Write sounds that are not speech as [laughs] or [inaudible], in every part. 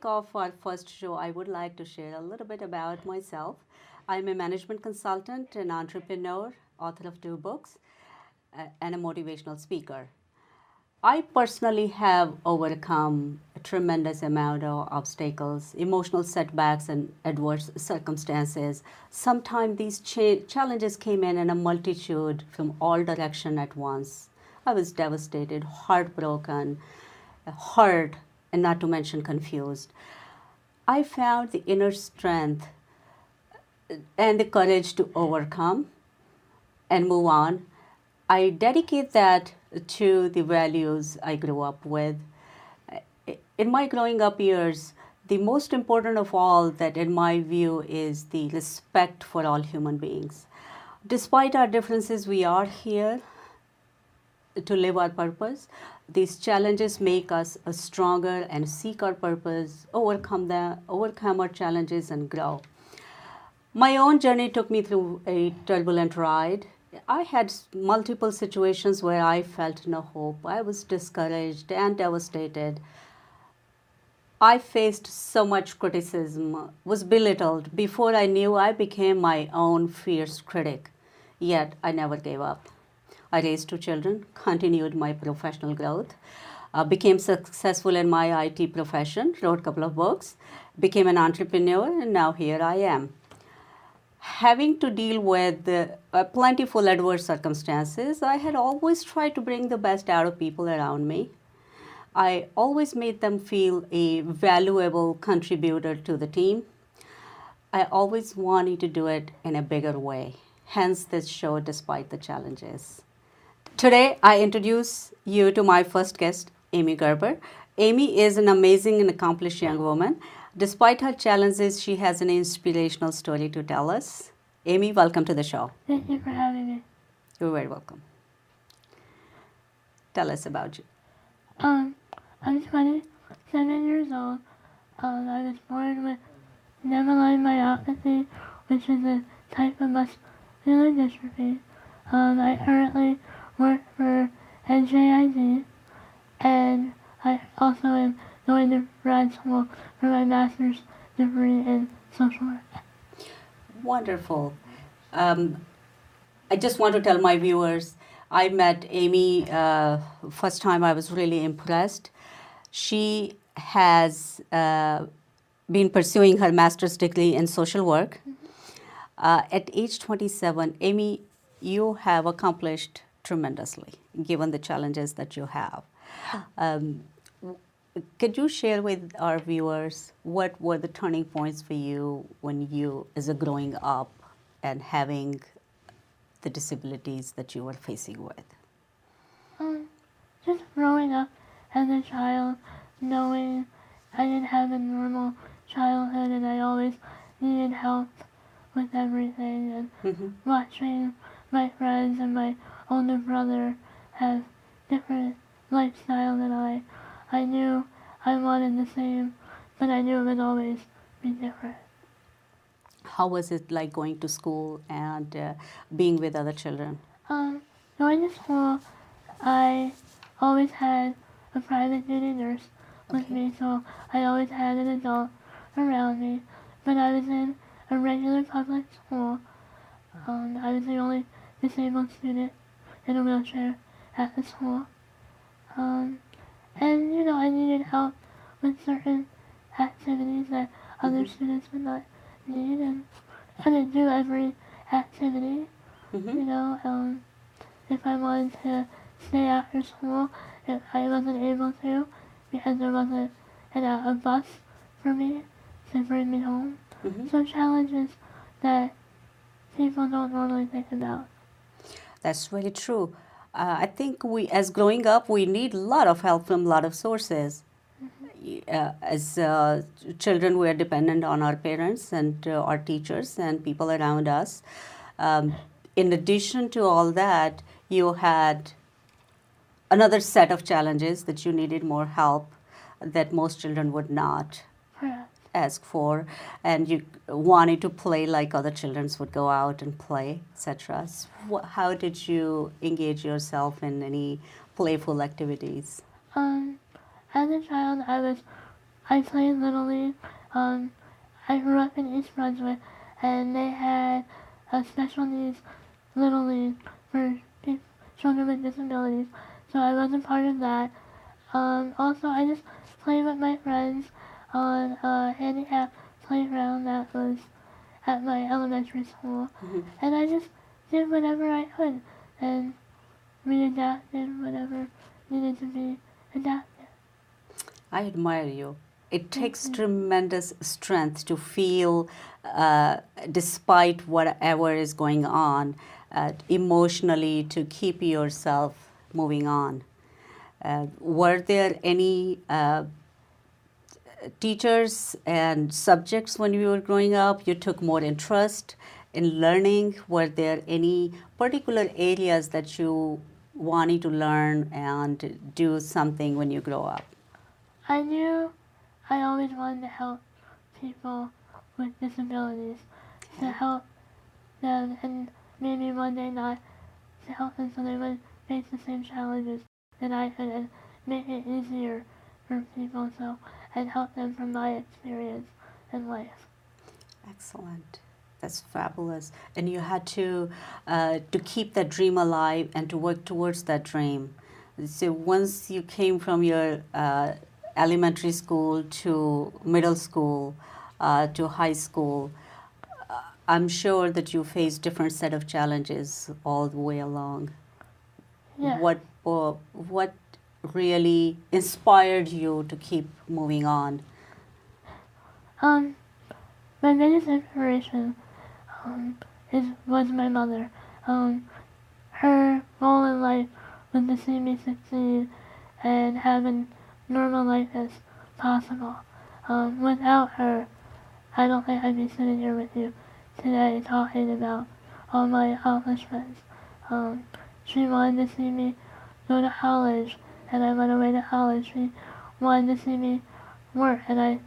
kick off our first show, I would like to share a little bit about myself. I'm a management consultant, an entrepreneur, author of two books, uh, and a motivational speaker. I personally have overcome a tremendous amount of obstacles, emotional setbacks, and adverse circumstances. Sometimes these cha- challenges came in in a multitude from all direction at once. I was devastated, heartbroken, hurt, and not to mention confused. I found the inner strength and the courage to overcome and move on. I dedicate that to the values I grew up with. In my growing up years, the most important of all, that in my view, is the respect for all human beings. Despite our differences, we are here to live our purpose. These challenges make us stronger and seek our purpose, overcome the overcome our challenges and grow. My own journey took me through a turbulent ride. I had multiple situations where I felt no hope. I was discouraged and devastated. I faced so much criticism, was belittled. Before I knew, I became my own fierce critic. Yet I never gave up. I raised two children, continued my professional growth, uh, became successful in my IT profession, wrote a couple of books, became an entrepreneur, and now here I am. Having to deal with uh, plentiful adverse circumstances, I had always tried to bring the best out of people around me. I always made them feel a valuable contributor to the team. I always wanted to do it in a bigger way, hence this show despite the challenges. Today, I introduce you to my first guest, Amy Gerber. Amy is an amazing and accomplished young woman. Despite her challenges, she has an inspirational story to tell us. Amy, welcome to the show. Thank you for having me. You're very welcome. Tell us about you. Um, I'm 27 years old. Um, I was born with Nemaline myopathy, which is a type of muscular dystrophy. Um, I currently work for NJID, and I also am going to grad school for my master's degree in social work. Wonderful. Um, I just want to tell my viewers I met Amy uh, first time. I was really impressed. She has uh, been pursuing her master's degree in social work. Uh, at age 27, Amy, you have accomplished tremendously given the challenges that you have. Um, could you share with our viewers what were the turning points for you when you, as a growing up and having the disabilities that you were facing with? Um, just growing up as a child, knowing I didn't have a normal childhood and I always needed help with everything and Mm-hmm. watching my friends and my older brother has different lifestyle than I. I knew I wanted the same, but I knew it would always be different. How was it like going to school and uh, being with other children? Um, going to school, I always had a private duty nurse with Okay. me, so I always had an adult around me. But I was in a regular public school. Um, I was the only disabled student in a wheelchair at the school. Um, and you know, I needed help with certain activities that other Mhm. students would not need, and I didn't do every activity. Mm-hmm. You know, um, if I wanted to stay after school, if I wasn't able to because there wasn't an, a bus for me to bring me home. Mm-hmm. So challenges that people don't normally think about. That's very true. Uh, I think we, as growing up, we need a lot of help from a lot of sources. Uh, as uh, children, we are dependent on our parents and uh, our teachers and people around us. Um, in addition to all that, you had another set of challenges that you needed more help that most children would not. Ask for and you wanted to play like other children would go out and play etc so how did you engage yourself in any playful activities Um, as a child, I was I played little league. Um, I grew up in East Brunswick, and they had a special needs little league for children with disabilities. So I was a part of that. Um, also, I just played with my friends on a handicap playground that was at my elementary school, Mhm. and I just did whatever I could, and we adapted whatever needed to be adapted. I admire you. It takes tremendous strength to feel, uh, despite whatever is going on, uh, emotionally to keep yourself moving on. Uh, were there any uh, teachers and subjects when you were growing up you took more interest in learning? Were there any particular areas that you wanted to learn and do something when you grow up? I knew I always wanted to help people with disabilities, to help them, and maybe one day not to help them so they would face the same challenges that I could and make it easier for people so and help them from my experience in life. Excellent. That's fabulous. And you had to uh, to keep that dream alive and to work towards that dream. So once you came from your uh, elementary school to middle school uh, to high school, uh, I'm sure that you faced different set of challenges all the way along. Yeah. What uh, what really inspired you to keep moving on? Um, my biggest inspiration um, is was my mother. Um, her goal in life was to see me succeed and have a normal life as possible. Um, without her, I don't think I'd be sitting here with you today talking about all my accomplishments. Um, she wanted to see me go to college, and I went away to college. She wanted to see me work, and I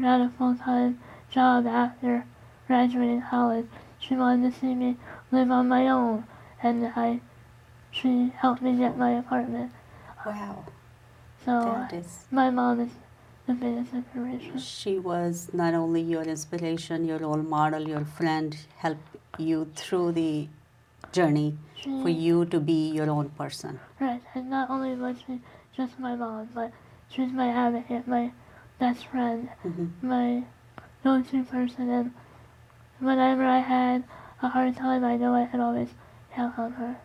got a full-time job after graduating college. She wanted to see me live on my own, and I, she helped me get my apartment. Wow, So is my mom is the biggest inspiration. She was not only your inspiration, your role model, your friend, helped you through the journey She, for you to be your own person. Right, and not only was she just my mom, but she was my advocate, my best friend, Mhm. my go-to person, and whenever I had a hard time, I know I could always count on her.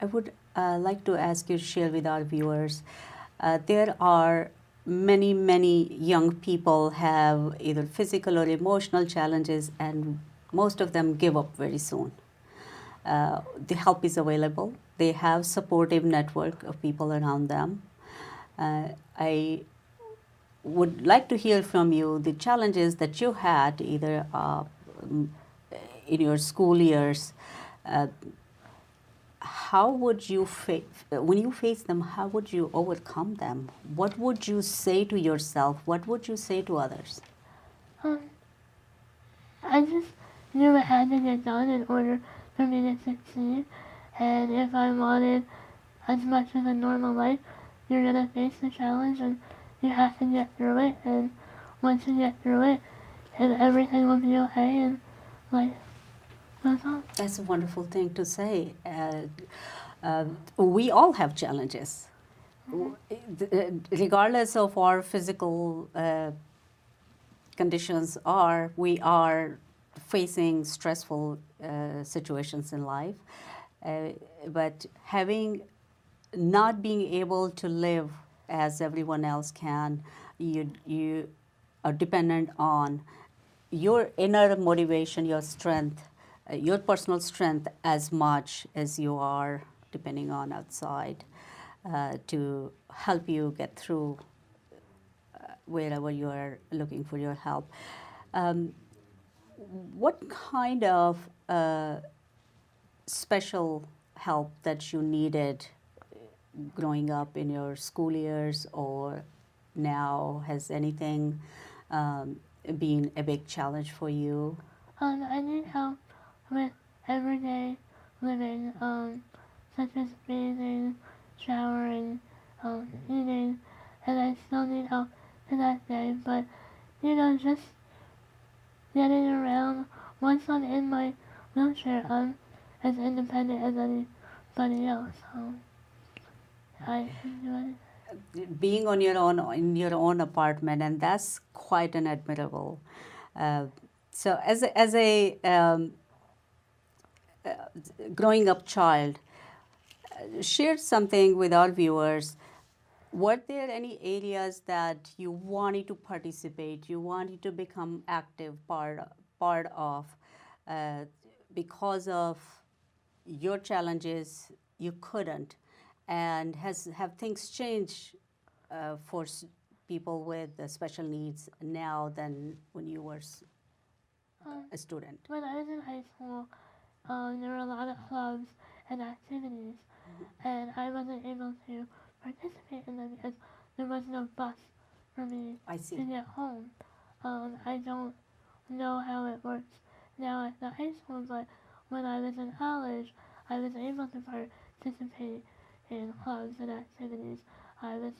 I would uh, like to ask you to share with our viewers. Uh, there are many, many young people have either physical or emotional challenges, and most of them give up very soon. Uh, the help is available. They have supportive network of people around them. Uh, I would like to hear from you the challenges that you had either uh, in your school years. Uh, how would you face when you face them? How would you overcome them? What would you say to yourself? What would you say to others? Um, I just knew it had to get done in order for me to succeed. And if I wanted as much as a normal life, you're gonna face the challenge and you have to get through it. And once you get through it, and everything will be okay and life goes on. That's a wonderful thing to say. Uh, uh, we all have challenges, uh, regardless of our physical uh, conditions. Are we are facing stressful uh, situations in life, uh, but having not being able to live as everyone else can, you you are dependent on your inner motivation, your strength, uh, your personal strength as much as you are depending on outside uh, to help you get through uh, wherever you are looking for your help. Um, what kind of uh, special help that you needed growing up in your school years or now? Has anything um, been a big challenge for you? Um, i need help with everyday living um, such as bathing showering um, eating and i still need help to that day but you know just Getting around. Once I'm in my wheelchair, I'm as independent as anybody else. Um, I being on your own in your own apartment, and that's quite an admirable. Uh, so, as a, as a um, uh, growing up child, uh, share something with our viewers were there any areas that you wanted to participate, you wanted to become active part part of, uh, because of your challenges you couldn't, and has have things changed uh, for s- people with special needs now than when you were s- Um, a student? when I was in high school, um, there were a lot of clubs and activities, and I wasn't able to participate in them because there was no bus for me I to get home. Um, I don't know how it works now at the high school, but when I was in college, I was able to participate in clubs and activities. I was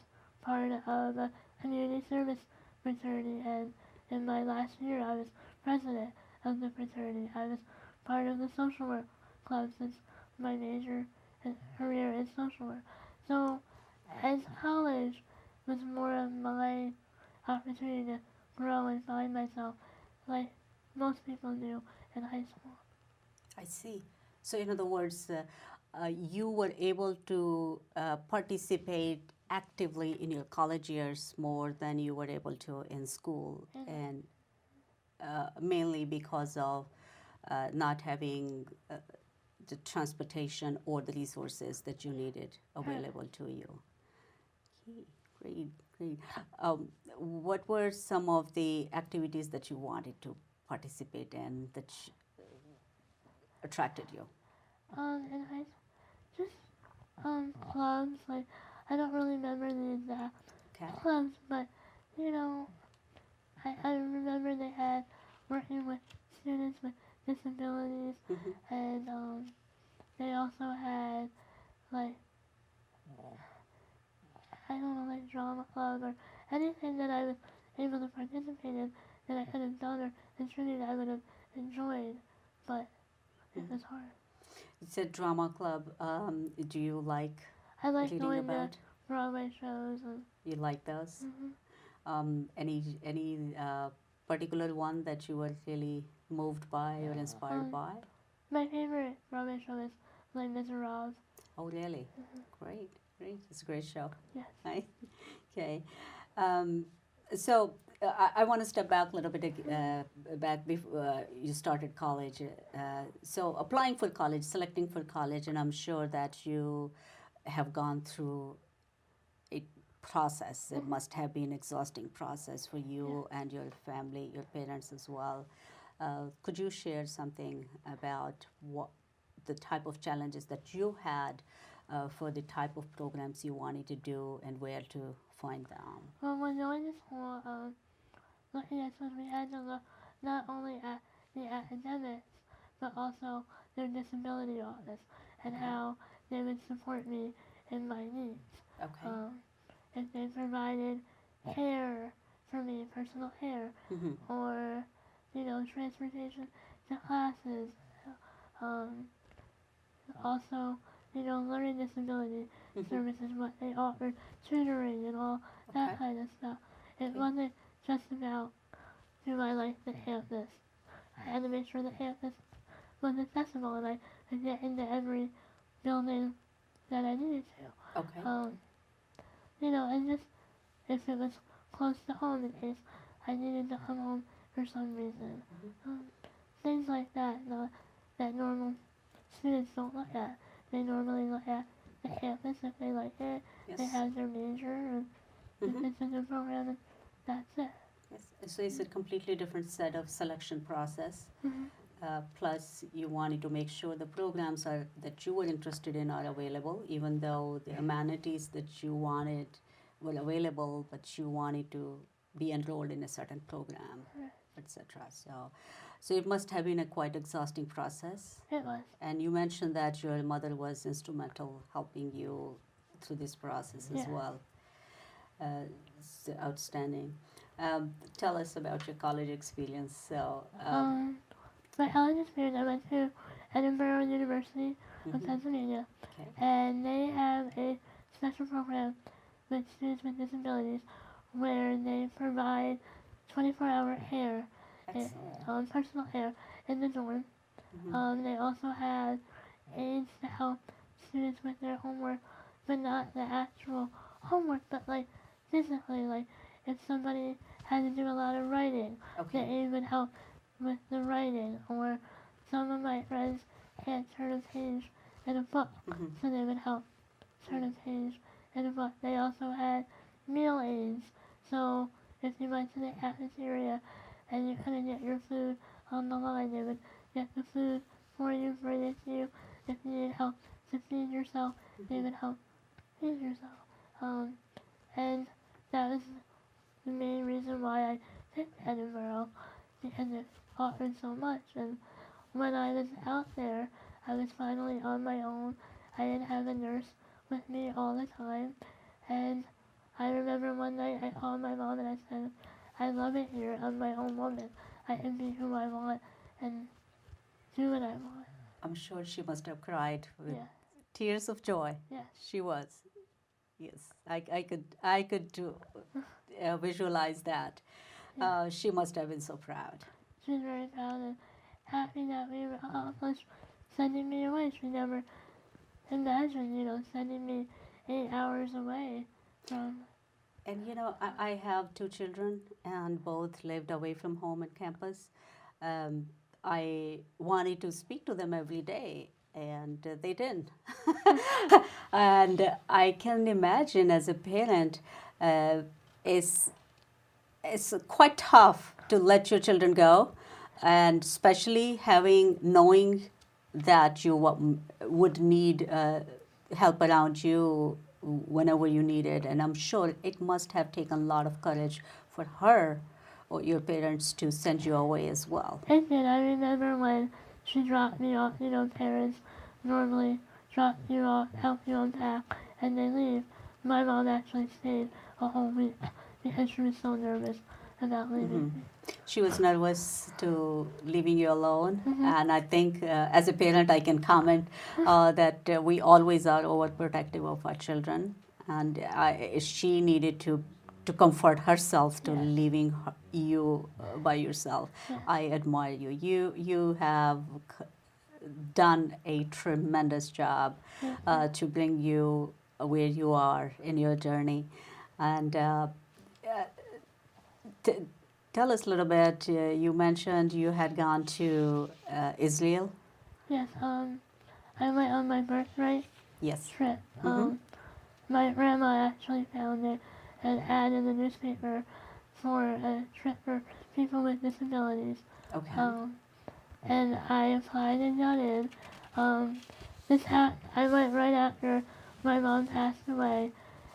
part of a community service fraternity, and in my last year, I was president of the fraternity. I was part of the social work club since my major and career is social work. So, as college was more of my opportunity to grow and find myself like most people do in high school. I see. So, in other words, uh, uh, you were able to uh, participate actively in your college years more than you were able to in school, Mhm. and uh, mainly because of uh, not having uh, the transportation or the resources that you needed available to you. Okay, great, great. Um, what were some of the activities that you wanted to participate in that sh- attracted you? Um, in high school, just um clubs. Like I don't really remember the exact Okay. clubs, but you know, I, I remember they had working with students with disabilities, Mhm. and um, they also had like I don't know, like drama club or anything that I was able to participate in that I could have done or contributed, I would have enjoyed, but it Mhm. was hard. It's a drama club. Um, do you like I like reading about? Broadway shows and You like those? mhm. Um, any any uh, particular one that you were really moved by or inspired Um, by? my favorite Broadway show is Les Miserables. Oh, really? Great, great. It's a great show. Yes. [laughs] Right? okay. Um, so uh, I, I want to step back a little bit uh, back before uh, you started college. Uh, so applying for college, selecting for college, and I'm sure that you have gone through a process. It must have been exhausting process for you and your family, your parents as well. Uh, could you share something about what the type of challenges that you had uh, for the type of programs you wanted to do and where to find them? Well, when going to school, um, looking at schools, we had to look not only at the academics, but also their disability office and Okay. how they would support me in my needs. Okay. Um, if they provided care for me, personal care, hmm or you know transportation to classes. Um, also, you know, learning disability Mhm. services, what they offered, tutoring and all that Okay. kind of stuff. It Okay. wasn't just about do I like the campus. I had to make sure the campus was accessible and I could get into every building that I needed to. Okay. Um, you know, and just if it was close to home in case I needed to come home for some reason. Mm-hmm. Um, things like that, no, that normal students don't look at. They normally look at the campus if they like it. They have their major and Mhm. it's a good program and that's it. yes. So it's a completely different set of selection process. Mhm. Uh, plus, you wanted to make sure the programs are that you were interested in are available, even though the amenities that you wanted were available, but you wanted to be enrolled in a certain program, etc. So, so it must have been a quite exhausting process. It was. And you mentioned that your mother was instrumental helping you through this process as well. Uh, it's outstanding. Um, tell us about your college experience. So, um, Um, my college experience, I went to Edinboro University of Mhm. Pennsylvania, Okay. and they have a special program with students with disabilities where they provide 24-hour care, Excellent. um, personal care in the dorm. Mhm. Um, they also had aids to help students with their homework, but not the actual homework, but like physically, like if somebody had to do a lot of writing, the Okay. aid would help with the writing, or some of my friends can't turn a page in a book, Mhm. so they would help turn a page in a book. They also had meal aids, so if you went to the cafeteria and you couldn't get your food on the line, they would get the food for you, for to you. If you need help to feed yourself, they would help feed yourself. Um, and that was the main reason why I picked Edinboro because it offered so much. And when I was out there, I was finally on my own. I didn't have a nurse with me all the time. And I remember one night I called my mom and I said, I love it here. I'm my own woman. I can be who I want and do what I want. I'm sure she must have cried with Yeah. tears of joy. Yes. She was. Yes, I, I could I could do, uh, visualize that. [laughs] Yeah. Uh, she must have been so proud. She was very proud and happy that we were all accomplished sending me away. She never imagined, you know, sending me eight hours away from. And you know, I, I have two children, and both lived away from home and campus. Um, I wanted to speak to them every day, and uh, they didn't. [laughs] and I can imagine as a parent, uh, it's it's quite tough to let your children go, and especially having knowing that you wa- would need uh, help around you whenever you need it. And I'm sure it must have taken a lot of courage for her or your parents to send you away as well. It did. I remember when she dropped me off. You know, parents normally drop you off, help you unpack, and they leave. My mom actually stayed a whole week because she was so nervous about leaving me. She was nervous to leaving you alone, Mhm. and I think uh, as a parent, I can comment uh, that uh, we always are overprotective of our children, and I, she needed to to comfort herself to Yes. leaving her, you uh, by yourself. Yes. I admire you. You you have c- done a tremendous job Thank uh, to bring you where you are in your journey. And uh, tell us a little bit. Uh, you mentioned you had gone to uh, Israel. Yes, um, I went on my birthright Yes. trip. Mhm. Um, my grandma actually found it and ad in the newspaper for a trip for people with disabilities. Okay. Um, and I applied and got in. Um, this ha- I went right after my mom passed away,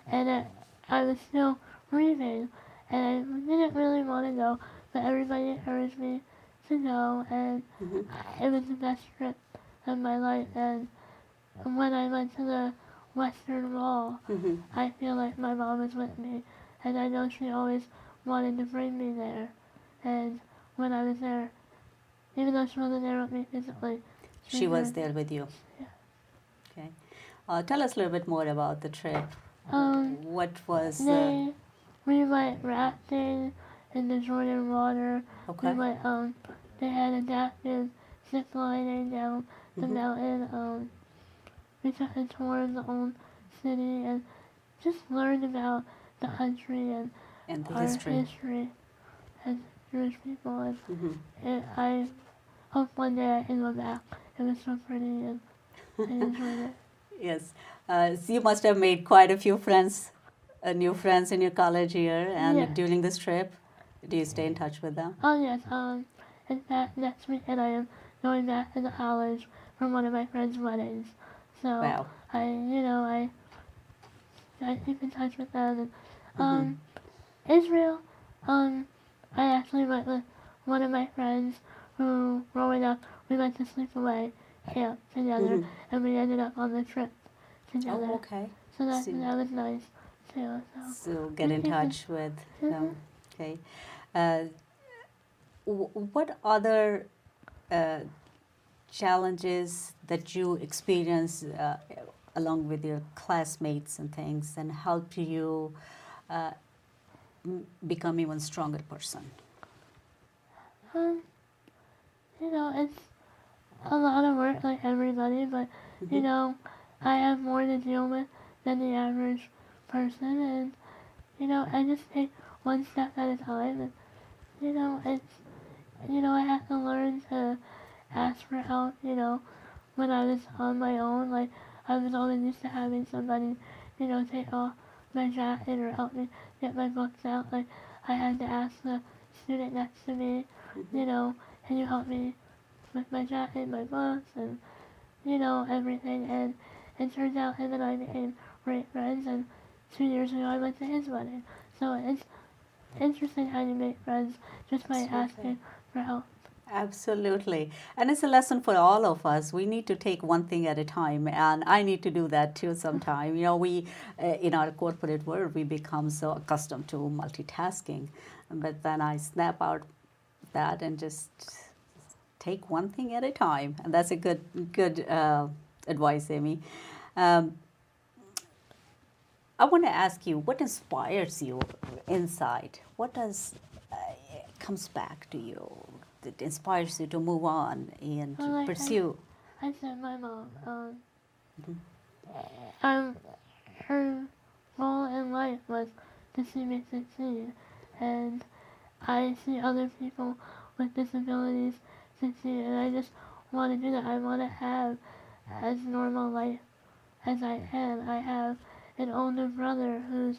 and it, I was still grieving, and I didn't really want to go, but everybody encouraged me to go, and Mhm. it was the best trip of my life. And when I went to the Western Wall, Mhm. I feel like my mom was with me, and I know she always wanted to bring me there. And when I was there, even though she wasn't there with me physically, She was there with you. Yeah. Okay. Uh, tell us a little bit more about the trip. Um, what was uh, They, we went rafting in the Jordan water. okay? We went, um, they had adaptive zip lining down the Mhm. mountain. Um, we took a tour of the old city and just learned about the country and and the our history. history as Jewish people. And Mhm. it, I hope one day I can go back. It was so pretty and I enjoyed it. [laughs] Yes. Uh, so you must have made quite a few friends, uh, new friends in your college year, and Yeah. during this trip, do you stay in touch with them? Oh yes, um, in fact, next weekend I am going back to the college for one of my friend's weddings. So Wow. I, you know, I, I keep in touch with them. And, um, Israel, um, I actually went with one of my friends who, growing up, we went to sleepaway camp together, Mhm. and we ended up on the trip together. Oh, okay. So that see. that was nice too. So So get in touch with them. Mhm. Okay. Uh, what other uh, challenges that you experience uh, along with your classmates and things and help you uh, m- become even stronger person? Um, you know, it's a lot of work like everybody, but you Mhm. know, I have more to deal with than the average person, and you know, I just take one step at a time, and you know, it's you know, I have to learn to ask for help. You know, when I was on my own, like I was always used to having somebody, you know, take off my jacket or help me get my books out. Like I had to ask the student next to me, mm-hmm. you know, can you help me with my jacket, my books, and you know everything. And it turns out him and I became great friends. And two years ago, I went to his wedding. So it's interesting how you make friends just by Absolutely. asking for help. Absolutely. And it's a lesson for all of us. We need to take one thing at a time. And I need to do that too sometime. You know, we, uh, in our corporate world, we become so accustomed to multitasking. But then I snap out that and just take one thing at a time. And that's a good, good uh, advice, Amy. Um, I want to ask you, what inspires you inside? What does uh, comes back to you that inspires you to move on and Well, I- I- pursue? I said my mom. Um, Mhm. um, her goal in life was to see me succeed, and I see other people with disabilities succeed, and I just want to do that. I want to have as normal life as I can. I have an older brother who's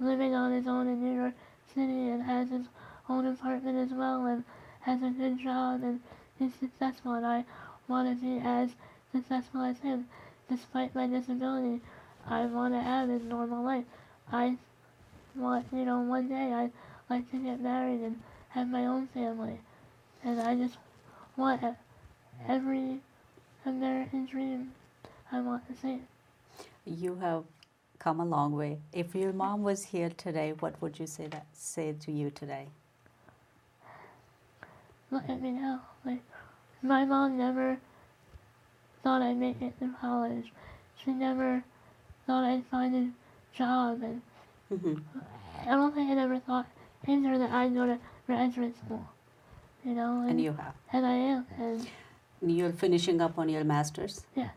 living on his own in New York City and has his own apartment as well and has a good job and is successful and I want to be as successful as him despite my disability. I want to have a normal life. I want, you know, one day I'd like to get married and have my own family. And I just want every American dream I want to see. You have come a long way. If your mom was here today, what would you say that say to you today? Look at me now. Like, my mom never thought I'd make it through college. She never thought I'd find a job. And hmm I don't think I ever thought either that I'd go to graduate school. You know? And, And you have. and I am. And You're finishing up on your master's, yes.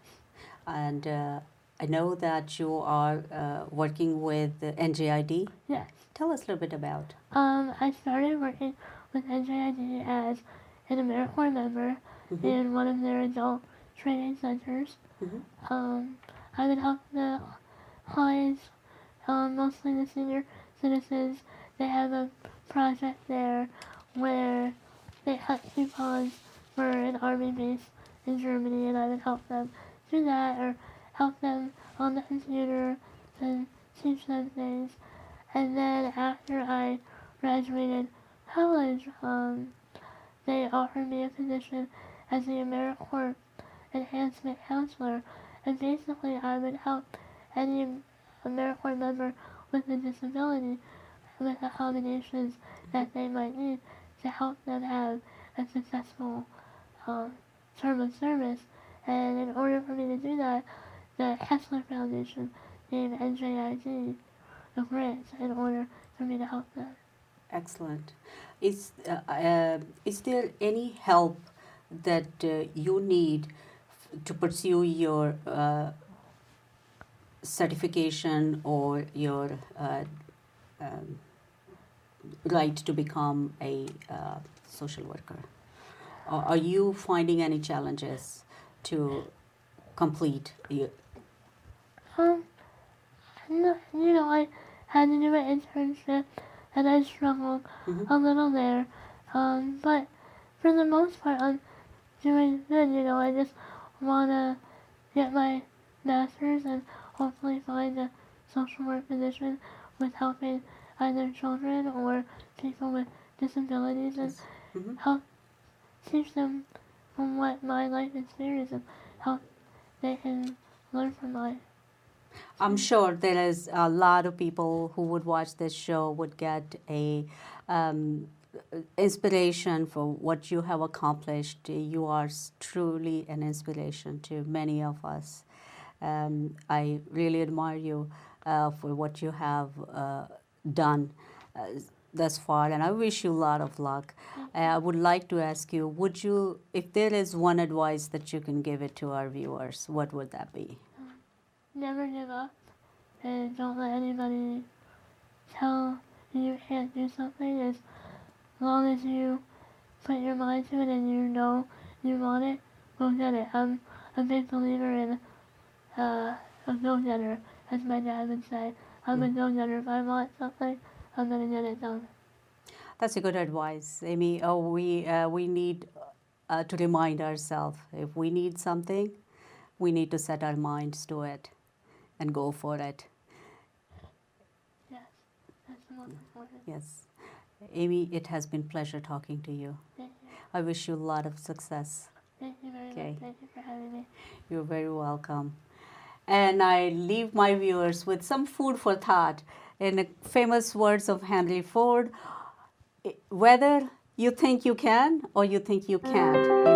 and uh, I know that you are uh, working with NJID. Yes. Tell us a little bit about. Um, I started working with NJID as an AmeriCorps member Mhm. in one of their adult training centers. Mhm. Um, I would help the clients, um, mostly the senior citizens. They have a project there where they cut coupons for an army base in Germany, and I would help them do that or help them on the computer and teach them things. And then after I graduated college, um, they offered me a position as the AmeriCorps Enhancement Counselor, and basically I would help any AmeriCorps member with a disability with accommodations that they might need to help them have a successful um, term of service. And in order for me to do that, the Kessler Foundation gave NJID a grant in order for me to help them. Excellent. Is uh, uh, is there any help that uh, you need to pursue your uh, certification or your uh, um, right to become a uh, social worker? Or are you finding any challenges to complete your? Um, you know, I had to do an internship and I struggled Mhm. a little there. Um, but for the most part, I'm doing good. You know, I just want to get my master's and hopefully find a social work position with helping either children or people with disabilities and Mhm. help teach them from what my life experience and how they can learn from mine. I'm sure there is a lot of people who would watch this show would get a um, inspiration for what you have accomplished. You are truly an inspiration to many of us. Um, I really admire you uh, for what you have uh, done uh, thus far, and I wish you a lot of luck. Uh, I would like to ask you: Would you, if there is one advice that you can give it to our viewers, what would that be? Never give up and don't let anybody tell you you can't do something as long as you put your mind to it and you know you want it, go get it. I'm a big believer in uh, a go-getter, as my dad would say. I'm a go-getter. If I want something, I'm going to get it done. That's a good advice, Amy. Oh, we uh, we need uh, to remind ourselves if we need something, we need to set our minds to it and go for it. Yes, that's most important. Yes, Amy, it has been pleasure talking to you. Thank you. I wish you a lot of success. Thank you very Okay. much. Thank you for having me. You're very welcome. And I leave my viewers with some food for thought in the famous words of Henry Ford. Whether you think you can or you think you can't, you